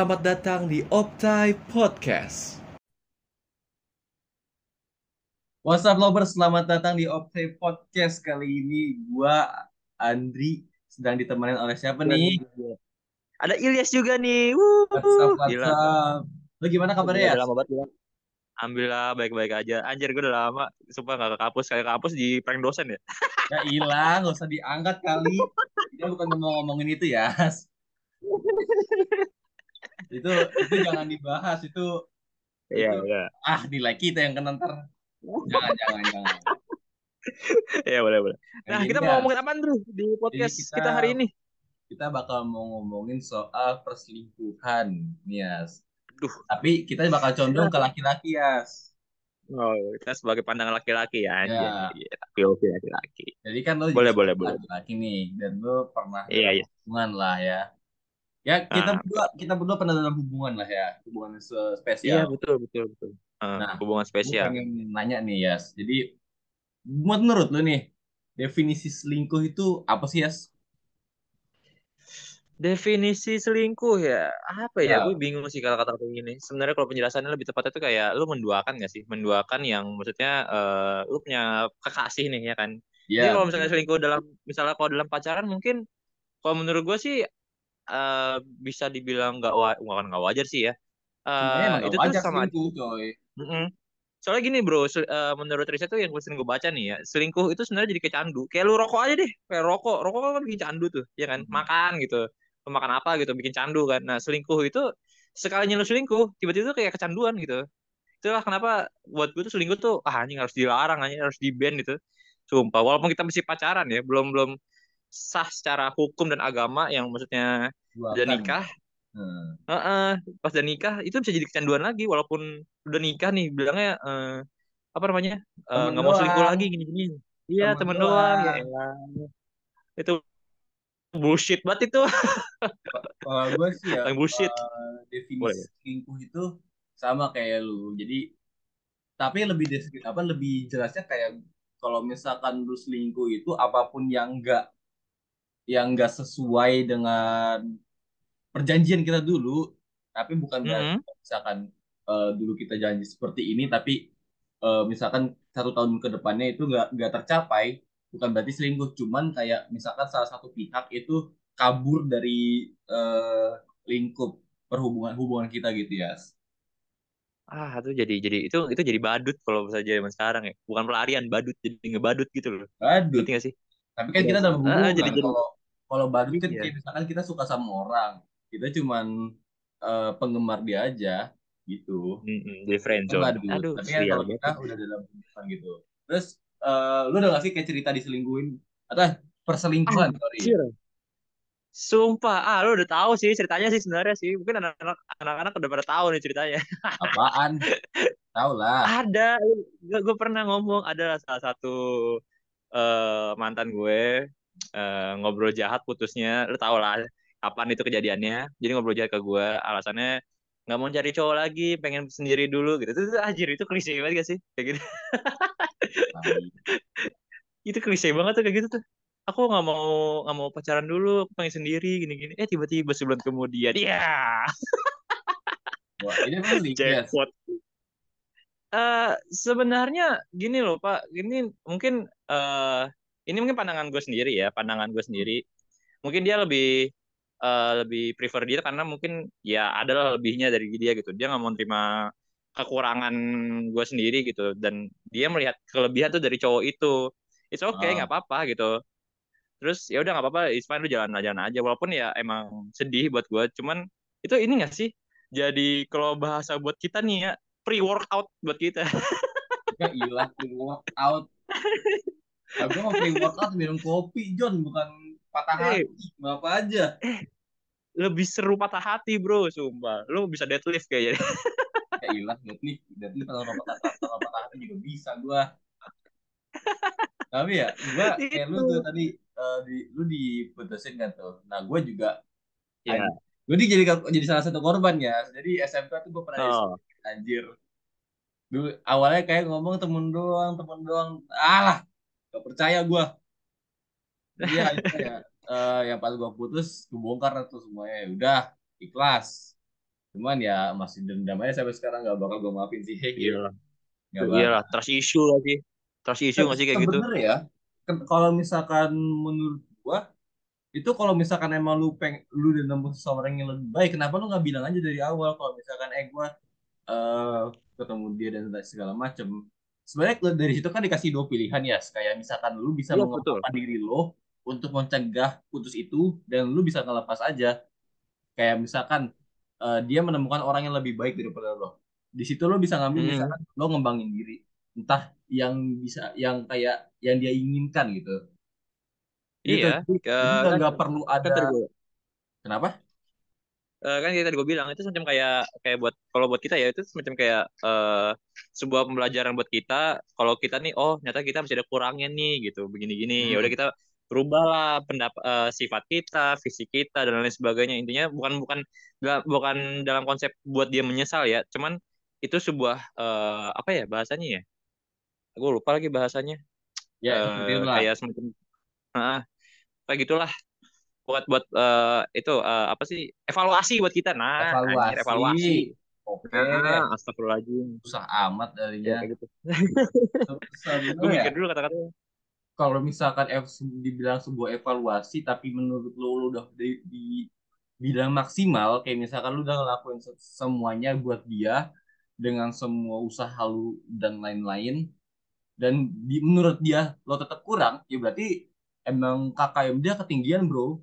selamat datang di Optai Podcast. What's up lovers, selamat datang di Optai Podcast kali ini. Gua Andri sedang ditemenin oleh siapa nih? Ada Ilyas juga nih. What's up, Wuh, what's gila. up? Lu gimana kabarnya ya? Lama banget gila. Alhamdulillah baik-baik aja. Anjir gue udah lama sumpah gak ke kampus. Kayak ke kampus di prank dosen ya. Ya hilang, gak usah diangkat kali. Kita bukan ngomong-ngomongin itu ya. itu itu jangan dibahas itu Iya, iya. ah nilai kita yang kena ntar. Jangan jangan jangan. Iya, boleh, boleh. Nah, Jadi kita ya, mau ngomongin apa Bro di podcast kita- kita... hari ini? kita bakal mau ngomongin soal perselingkuhan, Nias. Duh. Tapi kita bakal condong ke laki-laki, Yas. Oh, kita sebagai pandangan laki-laki ya. Ya. Iya, laki-laki laki-laki. Jadi kan lo Boleh, boleh, boleh. laki-laki nih, dan lo pernah Iya, iya. hubungan lah ya. Ya kita Ah. berdua kita berdua pernah dalam hubungan lah ya, hubungan Iya, spesial. betul, betul, betul. Ah, Nah, hubungan Gue spesial. pengen nanya nih, Yas. Jadi menurut lo nih, definisi selingkuh itu apa sih, Yas? Definisi selingkuh ya apa ya? Ya. Gue bingung sih kalau kata-kata ini. Sebenarnya kalau penjelasannya lebih tepatnya tuh kayak lu menduakan gak sih? Menduakan yang maksudnya eh, lu punya kekasih nih ya kan? Jadi Ya, kalau misalnya selingkuh dalam misalnya kalau dalam pacaran mungkin kalau menurut gue sih eh, bisa dibilang nggak wa bukan nggak wajar sih ya. Emang itu tuh sama selingkuh, coy. Mm-mm. Soalnya gini bro, sel- eh, menurut riset tuh yang sering gue baca nih ya, selingkuh itu sebenarnya jadi kayak candu. Kayak lu rokok aja deh, kayak rokok, rokok kan bikin candu tuh, ya kan? Hmm. Makan gitu, makan apa gitu, bikin candu kan. Nah selingkuh itu sekalinya lu selingkuh, tiba-tiba tuh kayak kecanduan gitu. Itulah kenapa buat gue tuh selingkuh tuh, ah anjing harus dilarang, anjing harus di ban gitu. Sumpah, walaupun kita masih pacaran ya, belum belum sah secara hukum dan agama yang maksudnya Dua udah kan. nikah, Hmm. Heeh, pas udah nikah itu bisa jadi kecanduan lagi walaupun udah nikah nih bilangnya eh, apa namanya eh, nggak mau selingkuh lagi gini-gini. Iya Temen temen doang ya elah. Itu bullshit banget itu. Kalau gue sih ya, Paling bullshit. eh, definisi Boleh. selingkuh itu sama kayak lu. Jadi, tapi lebih apa lebih jelasnya kayak kalau misalkan lu selingkuh itu apa pun yang enggak yang enggak sesuai dengan perjanjian kita dulu, tapi bukan berarti Mm-mm. misalkan eh, dulu kita janji seperti ini, tapi eh, misalkan satu tahun ke depannya itu nggak nggak tercapai, bukan berarti selingkuh, cuman kayak misalkan salah satu pihak itu kabur dari eh, lingkup perhubungan hubungan kita gitu ya. Ah itu jadi jadi itu itu jadi badut kalau misalnya zaman sekarang ya. Bukan pelarian, badut jadi ngebadut gitu loh. Badut. Gak sih? Tapi kan kita Iya. dalam Ah, hubungan. jadi- jadi- Kalau kalau badut kan Iya. kayak misalkan kita suka sama orang, kita cuman eh, penggemar dia aja gitu. Mm-mm, jadi friend zone. Aduh, Tapi kan sial kalau kita udah dalam hubungan gitu. Terus eh, lu udah gak sih kayak cerita diselingkuhin atau perselingkuhan sorry. Sumpah, ah lu udah tahu sih ceritanya sih sebenarnya sih. Mungkin anak-anak anak-anak udah pada tahu nih ceritanya. Apaan? Tahu lah. Ada, gue pernah ngomong ada salah satu eh, mantan gue eh, ngobrol jahat putusnya, lu tau lah kapan itu kejadiannya. Jadi ngobrol jahat ke gue, alasannya nggak mau cari cowok lagi, pengen sendiri dulu gitu. Itu, itu anjir itu klise banget gak sih? Kayak gitu. Tai. Itu klise banget tuh kayak gitu tuh. Aku nggak mau nggak mau pacaran dulu, aku pengen sendiri gini-gini. Eh tiba-tiba sebulan kemudian, iya, Wah, ini ya? jackpot. Eh sebenarnya gini loh Pak, ini mungkin eh ini mungkin pandangan gue sendiri ya, pandangan gue sendiri. Mungkin dia lebih eh, lebih prefer dia karena mungkin ya adalah lebihnya dari dia gitu. Dia nggak mau terima kekurangan gue sendiri gitu dan dia melihat kelebihan tuh dari cowok itu. It's okay, nggak apa-apa gitu. Terus ya udah nggak apa-apa, it's fine lu jalan-jalan aja. Walaupun ya emang sedih buat gue, cuman itu ini nggak sih? Jadi kalau bahasa buat kita nih ya, pre-workout buat kita. Ya ilah pre workout. Gue mau pre workout minum kopi John bukan patah Eh. hati. Mau apa aja? Lebih seru patah hati bro, sumpah. Lu bisa deadlift kayaknya. Ya ilah deadlift, deadlift kalau patah patah patah hati juga bisa gua. Tapi ya, gua kayak lu tuh tadi eh, di lu diputusin kan tuh. Nah, gua juga Iya. gue jadi jadi salah satu korban ya. Jadi SMK tuh gue pernah Oh. anjir. Dulu awalnya kayak ngomong temen doang, temen doang. Alah, gak percaya gua. Iya, ya. eh, yang pas gua putus kebongkar tuh semuanya. Ya Udah, ikhlas. cuman ya masih dendam aja sampai sekarang nggak bakal gue maafin sih gitu Iyalah, bakal iyalah, trust issue lah sih. Trust issue nggak sih kayak gitu? sebenarnya ya kalau misalkan menurut gua itu kalau misalkan emang lu peng lu udah nemu seseorang yang lebih baik kenapa lu nggak bilang aja dari awal kalau misalkan eh gua eh ketemu dia dan segala macem sebenarnya dari situ kan dikasih dua pilihan ya kayak misalkan lu bisa betul. mengembangkan diri lo untuk mencegah putus itu dan lu bisa ngelepas aja. Kayak misalkan eh, dia menemukan orang yang lebih baik daripada lo. Di situ lo bisa ngambil Hmm, misalkan lo ngembangin diri. Entah yang bisa yang kayak yang dia inginkan gitu. Gitu iya. nggak nggak perlu kan ada kenapa eh, kan kayak tadi gue bilang itu semacam kayak kayak buat kalau buat kita ya itu semacam kayak eh, sebuah pembelajaran buat kita. Kalau kita nih oh ternyata kita masih ada kurangnya nih gitu begini-gini. Ya udah hmm. kita rubahlah pendapat sifat kita fisik kita dan lain sebagainya. Intinya bukan bukan bukan dalam konsep buat dia menyesal ya cuman itu sebuah eh, apa ya bahasanya ya? Gue lupa lagi bahasanya. Ya itulah. kayak semacam ah, kayak gitulah buat buat eh, itu eh, apa sih evaluasi buat kita. Nah anjir evaluasi. Evaluasi oke. Nah astagfirullahaladzim. Susah amat ya darinya kayak gitu. Se- gue sebenarnya mikir dulu kata-katanya. Kalau misalkan ev- dibilang sebuah evaluasi tapi menurut lo lo udah di, di bilang maksimal kayak misalkan lu udah ngelakuin se- semuanya buat dia dengan semua usaha lu dan lain-lain dan di, menurut dia lo tetap kurang ya berarti emang KKM dia ketinggian bro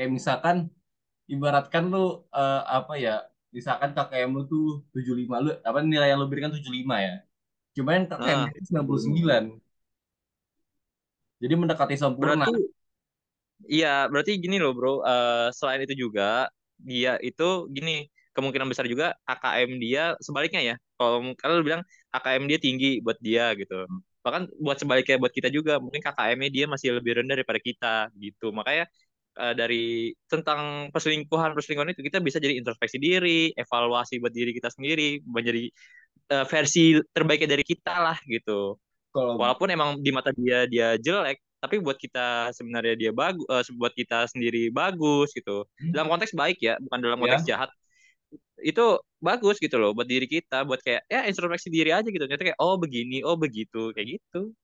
kayak misalkan ibaratkan lu eh, apa ya misalkan KKM lu tuh 75 lu apa nilai yang lu berikan 75 ya. Cuman KKM nah itu 99 jadi mendekati sempurna. Berarti iya berarti gini loh bro. Eh, selain itu juga dia itu gini kemungkinan besar juga AKM dia sebaliknya ya. Kalau kalau lu bilang AKM dia tinggi buat dia gitu. Bahkan buat sebaliknya buat kita juga mungkin KKM-nya dia masih lebih rendah daripada kita gitu. Makanya eh, dari tentang perselingkuhan perselingkuhan itu kita bisa jadi introspeksi diri evaluasi buat diri kita sendiri menjadi eh, versi terbaiknya dari kita lah gitu. Kalau walaupun emang di mata dia dia jelek tapi buat kita sebenarnya dia bagus buat kita sendiri bagus gitu. Dalam konteks baik ya bukan dalam konteks ya. jahat. Itu bagus gitu loh buat diri kita buat kayak ya introspeksi diri aja gitu. Ternyata kayak oh begini oh begitu kayak gitu.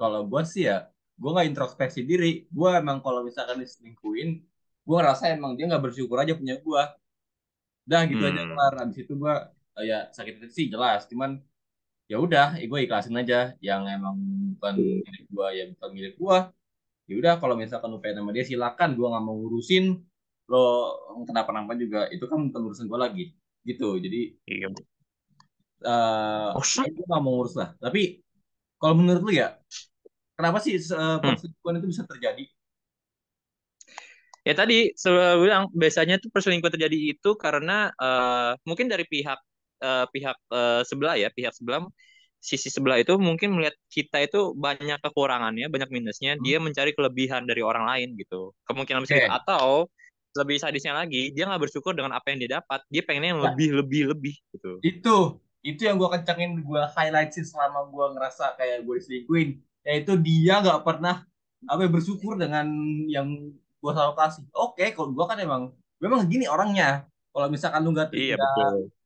Kalau gue sih ya, gue nggak introspeksi diri. Gue emang kalau misalkan diselingkuhin, gue ngerasa emang dia nggak bersyukur aja punya gue. Dah gitu aja hmm kelar. Abis itu gue ya sakit hati sih jelas. Cuman ya udah, gue ikhlasin aja. Yang emang bukan milik gue ya bukan milik gue. Ya udah kalau misalkan lu pengen sama dia silakan. Gue nggak mau ngurusin. Lo kenapa-napa juga itu kan bukan urusan gue lagi. Gitu. Jadi iya eh Masa? gue nggak mau ngurus lah. Tapi kalau menurut lu ya, kenapa sih eh, Hmm. perselingkuhan itu bisa terjadi? Ya tadi saya bilang biasanya tuh perselingkuhan terjadi itu karena eh, mungkin dari pihak eh, pihak eh, sebelah ya, pihak sebelah sisi sebelah itu mungkin melihat kita itu banyak kekurangannya, banyak minusnya, Hmm. dia mencari kelebihan dari orang lain gitu. Kemungkinan gitu. Oke, Atau lebih sadisnya lagi, dia nggak bersyukur dengan apa yang dia dapat. Dia pengennya yang Ya, lebih, lebih, lebih gitu. itu itu yang gue kencangin gue highlight sih selama gue ngerasa kayak gue diselingkuhin yaitu dia nggak pernah apa ya, bersyukur dengan yang gue selalu kasih oke kalau gue kan emang memang gini orangnya kalau misalkan lu nggak Iya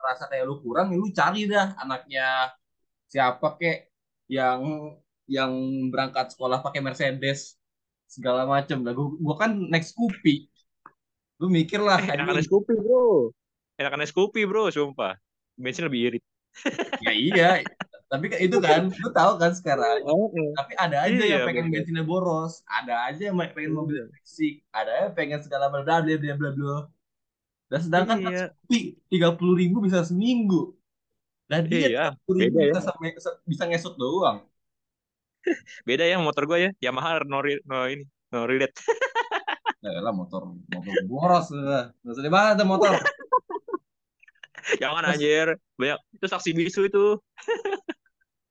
ngerasa kayak lu kurang ya lu cari dah anaknya siapa kek yang yang berangkat sekolah pakai Mercedes segala macem lah gue gue kan next Scoopy lu mikir lah Eh, enakan Scoopy bro. Enakan Scoopy bro, sumpah. Bensin lebih irit. ya iya tapi itu kan lu tahu kan sekarang tapi ada aja iya yang pengen betul. bensinnya boros ada aja yang pengen mobil Iya. fisik ada yang pengen segala bla bla bla bla bla dan sedangkan kan Iya, tiga puluh ribu bisa seminggu dan dia iya. ribu Beda ya. bisa sampai bisa ngesot doang Beda ya motor gue ya. Yamaha no, no ini, no relate. ya lah motor motor boros lah nggak usah dibahas ada motor Jangan anjir. Banyak itu saksi bisu itu.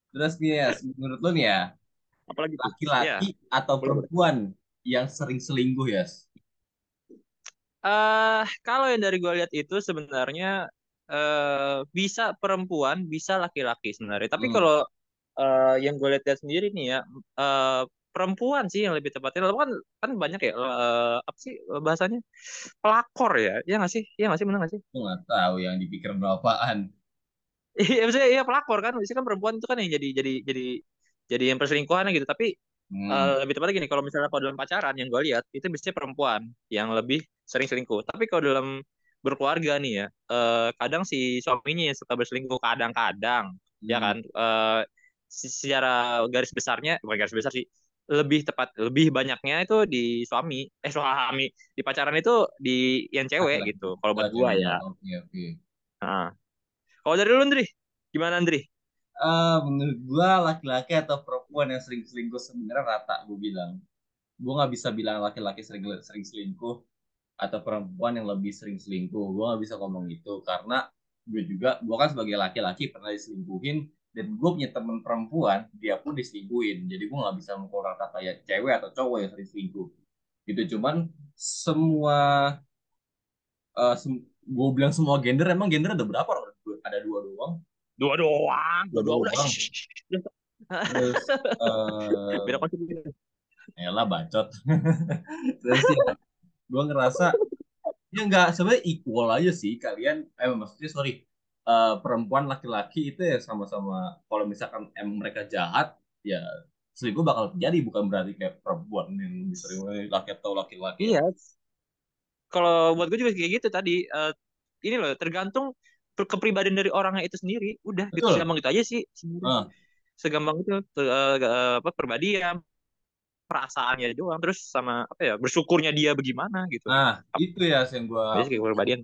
Terus nih ya menurut lu nih ya Apalagi tuh? Ya, laki-laki atau perempuan yang sering selingkuh ya Eh, kalau yang dari gue lihat itu sebenarnya eh bisa perempuan, bisa laki-laki sebenarnya. Tapi hmm. kalau eh, yang gue lihat sendiri nih ya, eh, perempuan sih yang lebih tepatnya. Lo kan kan banyak ya uh, apa sih bahasanya pelakor ya, ya nggak sih, ya nggak sih benar nggak sih? Gue nggak tahu yang dipikir berapaan. Iya, maksudnya iya pelakor kan, biasanya kan perempuan itu kan yang jadi jadi jadi jadi yang perselingkuhan gitu. Tapi hmm. uh, lebih tepatnya gini, kalau misalnya kalau dalam pacaran yang gue lihat itu biasanya perempuan yang lebih sering selingkuh. Tapi kalau dalam berkeluarga nih ya, uh, kadang si suaminya yang suka berselingkuh kadang-kadang, ya hmm. ya kan. Uh, secara garis besarnya, bukan garis besar sih, lebih tepat lebih banyaknya itu di suami eh suami di pacaran itu di yang cewek gitu kalau buat gua ya oke oke nah. Kalau dari lu Andri gimana Andri? Uh, menurut gua laki-laki atau perempuan yang sering selingkuh sebenarnya rata gua bilang. Gua nggak bisa bilang laki-laki sering sering selingkuh atau perempuan yang lebih sering selingkuh. Gua nggak bisa ngomong itu karena gue juga gue kan sebagai laki-laki pernah diselingkuhin dan gue punya temen perempuan dia pun diselingkuhin. Jadi gue nggak bisa mengukur rata kayak cewek atau cowok yang sering selingkuh. Gitu cuman semua uh, sem gue bilang semua gender emang gender ada berapa orang ada dua doang. Dua doang. Dua, dua doang terus uh, beda ya bacot. Terus ya gue ngerasa ya nggak sebenarnya equal aja sih kalian. Eh maksudnya sorry. Uh, perempuan laki-laki itu ya sama-sama kalau misalkan emang mereka jahat ya selingkuh bakal terjadi bukan berarti kayak perempuan yang bisa laki atau laki-laki. Iya. Kalau buat gue juga kayak gitu tadi. Uh, ini loh tergantung kepribadian dari orangnya itu sendiri udah gitu, Betul. gitu segampang itu aja sih uh. segampang itu uh, apa perbadian perasaannya doang terus sama apa ya bersyukurnya dia bagaimana gitu nah itu ya yang gue kayak perbadian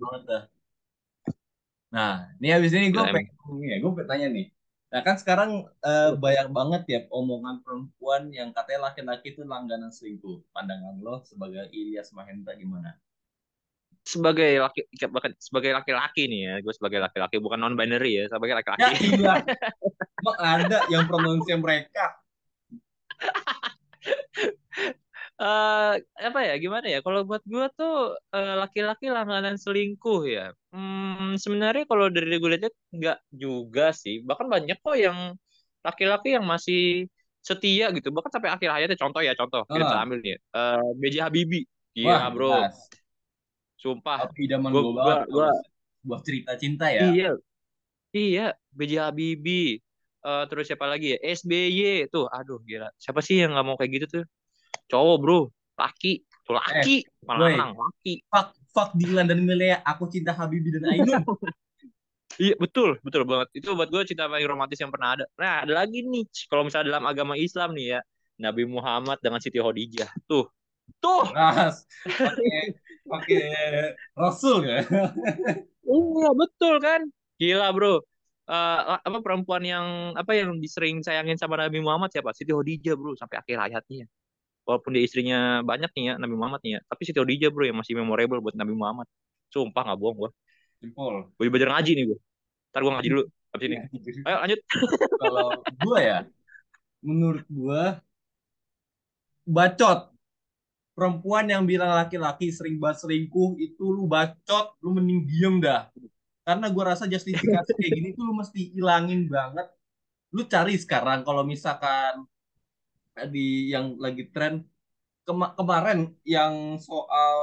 Nah, ini habis ini gue pengen, ya, gue pengen tanya nih. Nah kan sekarang uh, banyak banget ya omongan perempuan yang katanya laki-laki itu langganan selingkuh. Pandangan lo sebagai Ilyas Mahendra gimana? Sebagai laki, bahkan sebagai laki-laki nih ya, gue sebagai laki-laki bukan non binary ya, sebagai laki-laki. Ya iya, emang ada yang promosi mereka. uh, apa ya gimana ya kalau buat gue tuh uh, laki-laki langganan selingkuh ya hmm, sebenarnya kalau dari gue lihat nggak juga sih bahkan banyak kok yang laki-laki yang masih setia gitu bahkan sampai akhir hayatnya contoh ya contoh kita bisa ambil nih uh, eh, B.J. Habibie iya bro sumpah. Idaman gua, gua, gua, buat cerita cinta ya. Iya. Iya B.J. Habibie. Uh, terus siapa lagi ya? SBY tuh. Aduh gila. Siapa sih yang nggak mau kayak gitu tuh? Cowok bro. Laki. Tuh laki. Eh, malah lanang laki. Fuck fuck Dilan dan Milea. Aku cinta Habibi dan Ainun. Iya betul. Betul banget. Itu buat gue cinta paling romantis yang pernah ada. Nah ada lagi nih. Kalau misalnya dalam agama Islam nih ya. Nabi Muhammad dengan Siti Khadijah. Tuh tuh. Mas, pakai Rasul ya. Iya betul kan? Gila bro. Uh, apa perempuan yang apa yang disering sayangin sama Nabi Muhammad siapa? Siti Khadijah bro sampai akhir hayatnya. Walaupun dia istrinya banyak nih ya Nabi Muhammad nih ya. Tapi Siti Khadijah bro yang masih memorable buat Nabi Muhammad. Sumpah nggak bohong gua. Simpel. gue belajar ngaji nih gue ntar gue ngaji dulu habis ini. Ayo lanjut. Kalau gue ya menurut gue bacot perempuan yang bilang laki-laki sering banget selingkuh itu lu bacot lu mending diem dah. Karena gue rasa justifikasi kayak gini tuh lu mesti ilangin banget. Lu cari sekarang kalau misalkan di yang lagi tren Kema kemarin yang soal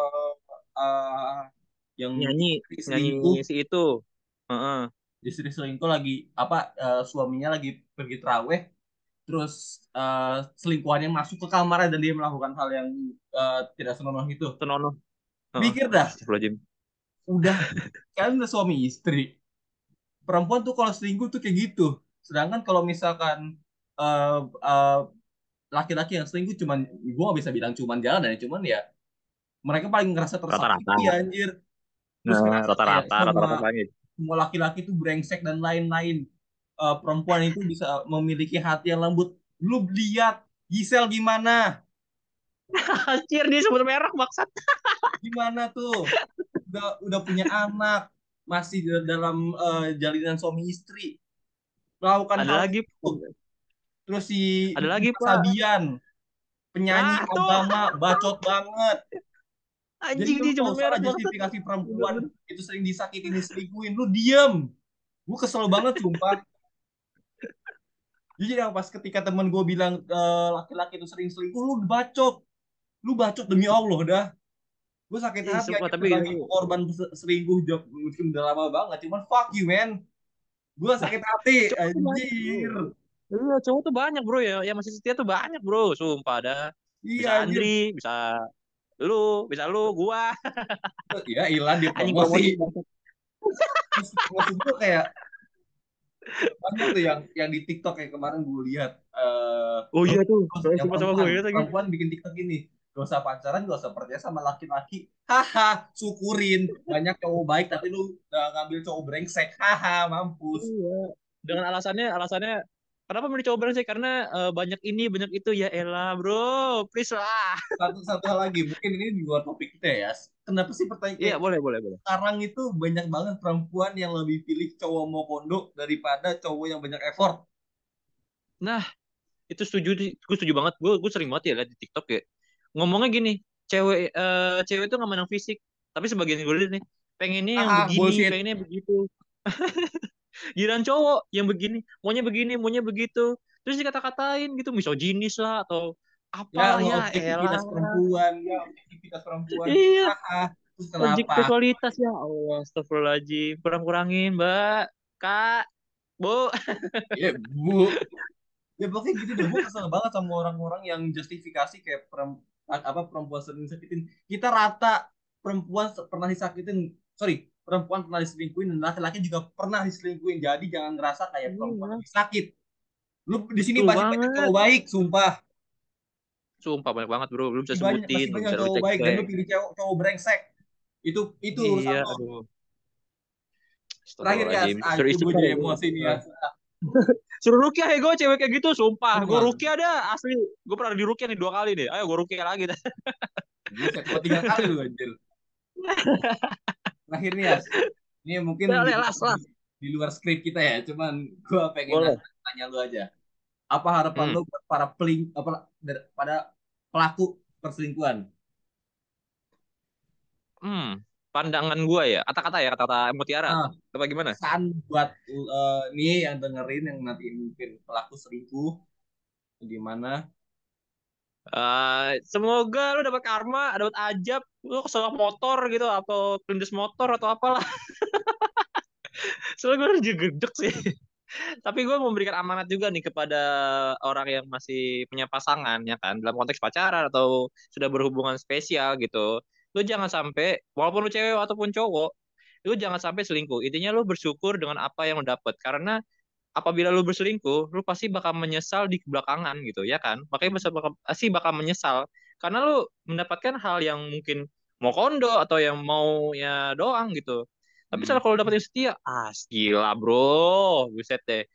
uh, yang nyanyi nyanyi si itu. Uh -uh. istri selingkuh lagi apa uh, suaminya lagi pergi teraweh terus uh, selingkuhannya masuk ke kamar dan dia melakukan hal yang uh, tidak senonoh itu. Senonoh. Uh, mikir dah. Udah. Kan udah suami istri. Perempuan tuh kalau selingkuh tuh kayak gitu. Sedangkan kalau misalkan uh, uh, laki-laki yang selingkuh cuman gue gak bisa bilang cuman jalan ya. Cuman ya mereka paling ngerasa tersakiti anjir. Terus nah, rata-rata rata-rata semua laki-laki itu brengsek dan lain-lain uh, perempuan itu bisa memiliki hati yang lembut. Lu lihat Gisel gimana? Anjir dia sebut merek maksud gimana tuh? Udah udah punya anak masih dalam uh, jalinan suami istri. Melakukan ada lagi Terus si ada lagi Sabian penyanyi nah, agama bacot banget. Anjing Jadi lu salah justifikasi perempuan itu sering disakitin diselingkuhin. Lu diem. Gue kesel banget sumpah. Jadi yang pas ketika temen gue bilang eh, laki-laki itu sering selingkuh, lu bacot. Lu bacot demi Allah dah. Gue sakit Ih, hati aja tapi sebagai korban se- selingkuh job mungkin udah lama banget. Cuman fuck you man. Gue sakit hati anjir. Iya, cowok tuh banyak bro ya. Yang masih setia tuh banyak bro. Sumpah ada. Iya Bisa anjir. Andri, bisa lu, bisa lu, gua. Ya Ilan dia Anjing promosi. maksud gue kayak banyak tuh yang yang di TikTok kayak kemarin gue lihat eh Oh iya tuh. yang sama perempuan, gue lagi. perempuan bikin TikTok gini gak usah pacaran gak usah percaya sama laki-laki haha syukurin banyak cowok baik tapi lu uh, ngambil cowok brengsek haha mampus Iya. Dengan alasannya, alasannya kenapa milih cowok brengsek? Karena eh, banyak ini, banyak itu. Ya elah bro, please lah. satu satu hal lagi mungkin ini di luar topik kita ya kenapa sih pertanyaan Iya, boleh, boleh, boleh. sekarang itu banyak banget perempuan yang lebih pilih cowok mau kondo daripada cowok yang banyak effort Nah, itu setuju, gue setuju banget. Gue gue sering banget ya liat di TikTok ya. Ngomongnya gini, cewek eh, cewek itu nggak menang fisik, tapi sebagian gue liat nih, pengennya yang ah begini, bullshit pengennya begitu. Giliran cowok yang begini, maunya begini, maunya begitu. Terus dikata-katain gitu, misoginis lah atau ya apalah ya? objektivitas perempuan ya objektivitas perempuan. Iya, haha terus ojek kenapa? Seksualitas ya Allah, astagfirullahaladzim. Kurang-kurangin, Mbak. Kak, Bu. ya bu. Ya pokoknya gitu deh. Gue kesel banget sama orang-orang yang justifikasi kayak perem- apa perempuan sering disakitin. Kita rata perempuan pernah disakitin sorry perempuan pernah diselingkuhin dan laki-laki juga pernah diselingkuhin. Jadi jangan ngerasa kayak perempuan Iya, sakit. Lu di sini pasti banyak cowok baik sumpah Sumpah banyak banget, Bro. Belum bisa banyak sebutin, banyak lu cowok baik dan lu pilih cowok cowok brengsek itu itu Iya, aduh. terakhir ya itu gue jadi gue. emosi nih ya Suruh rukiah ya gue cewek kayak gitu, sumpah. Gue rukiah dah, asli. Gue pernah di rukiah nih dua kali deh. Ayo gue rukiah lagi dah. Gua tiga kali lu anjir terakhir nih ya ini mungkin Boleh, di, las, las. di luar skrip kita ya cuman gua pengen Boleh. tanya lu aja apa harapan Hmm. lu buat para peling apa pada pelaku perselingkuhan Hmm, pandangan gue ya. Kata-kata ya, kata-kata Mutiara. ah Apa gimana? pesan buat eh, nih yang dengerin yang nanti mungkin pelaku selingkuh gimana Eh, semoga lu dapat karma, dapat ajab, lu keselak motor gitu atau kelindes motor atau apalah. Soalnya gue juga gedek sih. Tapi gue memberikan amanat juga nih kepada orang yang masih punya pasangan ya kan dalam konteks pacaran atau sudah berhubungan spesial gitu. Lu jangan sampai walaupun lu cewek ataupun cowok, lu jangan sampai selingkuh. Intinya lu bersyukur dengan apa yang lu dapat karena apabila lu berselingkuh, lu pasti bakal menyesal di belakangan gitu ya kan. Makanya pasti bakal, menyesal karena lu mendapatkan hal yang mungkin mau kondo atau yang mau ya doang gitu. Tapi Hmm. kalau dapet yang setia, ah gila bro, buset deh.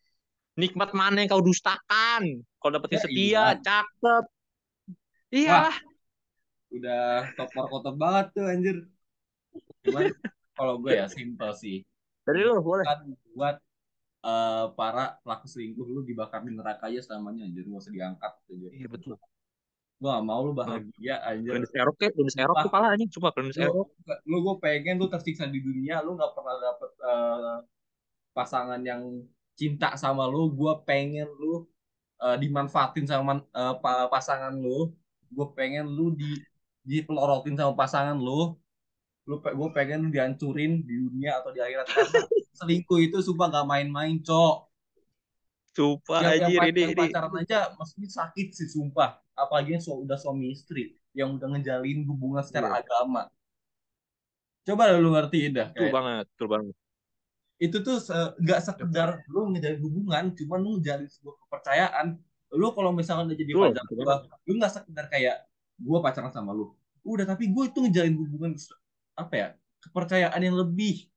Nikmat mana yang kau dustakan? Kalau dapet yang Ya setia, iya. cakep. Iya Wah. udah top kotor banget tuh anjir cuman kalau gue ya simple sih Dari lu boleh. kan buat eh, para pelaku selingkuh lu dibakar di neraka aja selamanya anjir gak usah diangkat anjir. Iya betul. Gua gak mau lu bahagia anjir. Kelindes erok ya, kelindes erok tuh pala anjing, coba kelindes lu, erok. lu gue pengen lu tersiksa di dunia lu nggak pernah dapet eh, pasangan yang cinta sama lu. Gue pengen lu eh, dimanfaatin sama pa- pasangan lu. Gue pengen lu di dipelorotin sama pasangan lu. Lu gue pengen lu dihancurin di dunia atau di akhirat. Selingkuh itu sumpah gak main-main cok Sumpah yang, yang, anjir ini yang ini. pacaran aja maksudnya sakit sih sumpah apalagi yang su- udah suami istri yang udah ngejalin hubungan secara Iya. agama coba lu ngertiin dah kayak banget, betul banget. itu tuh se- nggak sekedar lu ngejalin hubungan cuman lu ngejalin sebuah kepercayaan lu kalau misalkan udah jadi pacar gua lu nggak sekedar kayak gua pacaran sama lu udah tapi gue itu ngejalin hubungan se- apa ya kepercayaan yang lebih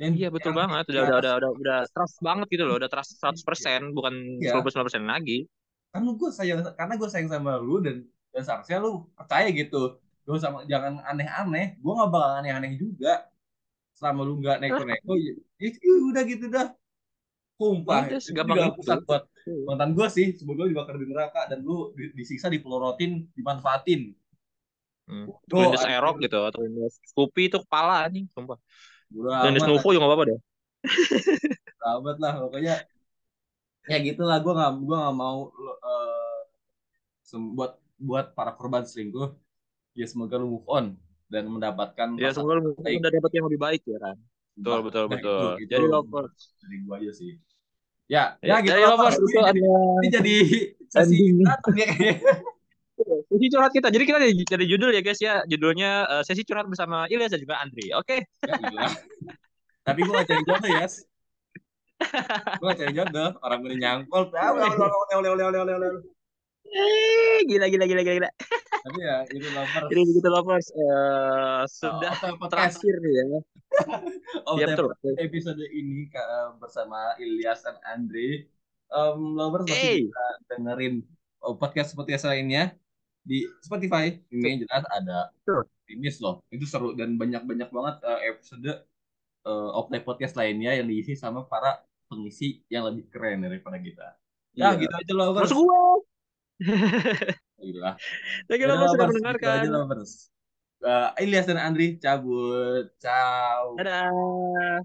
yang Iya betul yang banget, udah udah udah udah udah trust banget gitu loh, udah trust 100% bukan Iya. 99% lagi. kan gue sayang karena gue sayang sama lu dan dan seharusnya lu percaya gitu. Gue sama jangan aneh-aneh. Gue nggak bakal aneh-aneh juga. Selama lu nggak neko-neko ya, ya udah gitu dah. Sumpah Udah, itu juga pesan buat mantan gue sih. Semoga lu dibakar di neraka dan lu di- disiksa dipelorotin dimanfaatin. Hmm. Anjir. erok gitu atau kelindes Scoopy itu kepala anjing, sumpah. Amat Nuvo juga gak apa-apa deh. lah, amat lah pokoknya ya gitulah gue nggak gue nggak mau uh, buat buat para korban selingkuh ya semoga lu move on dan mendapatkan ya semoga lu udah dapat yang lebih baik ya kan betul betul nah, betul. itu, itu, jadi lovers dari gue aja sih. Ya ya, ya gitu jadi lovers itu ada ini jadi sesi sesi curhat kita jadi kita jadi judul ya guys ya judulnya uh, sesi curhat bersama Ilyas dan juga Andri oke okay? ya, tapi gue gak cari jodoh ya gue gak cari jodoh orang gue nyangkol Eh, gila gila gila gila. Tapi ya itu lovers. Jadi begitu lovers uh, sudah oh, terakhir nih ya. oh, ya, betul. Episode ini uh, bersama Ilyas dan Andre. Um, lovers masih hey. bisa dengerin podcast podcast lainnya di Spotify. Ini jelas ada Timis loh. Itu seru dan banyak-banyak banget uh, episode uh, of the podcast lainnya yang diisi sama para pengisi yang lebih keren daripada kita. Ya, iya. gitu aja loh. Masuk gue. Gila. Thank you lovers sudah mendengarkan. Gitu lovers. Uh, Ilyas dan Andri cabut. Ciao. Dadah.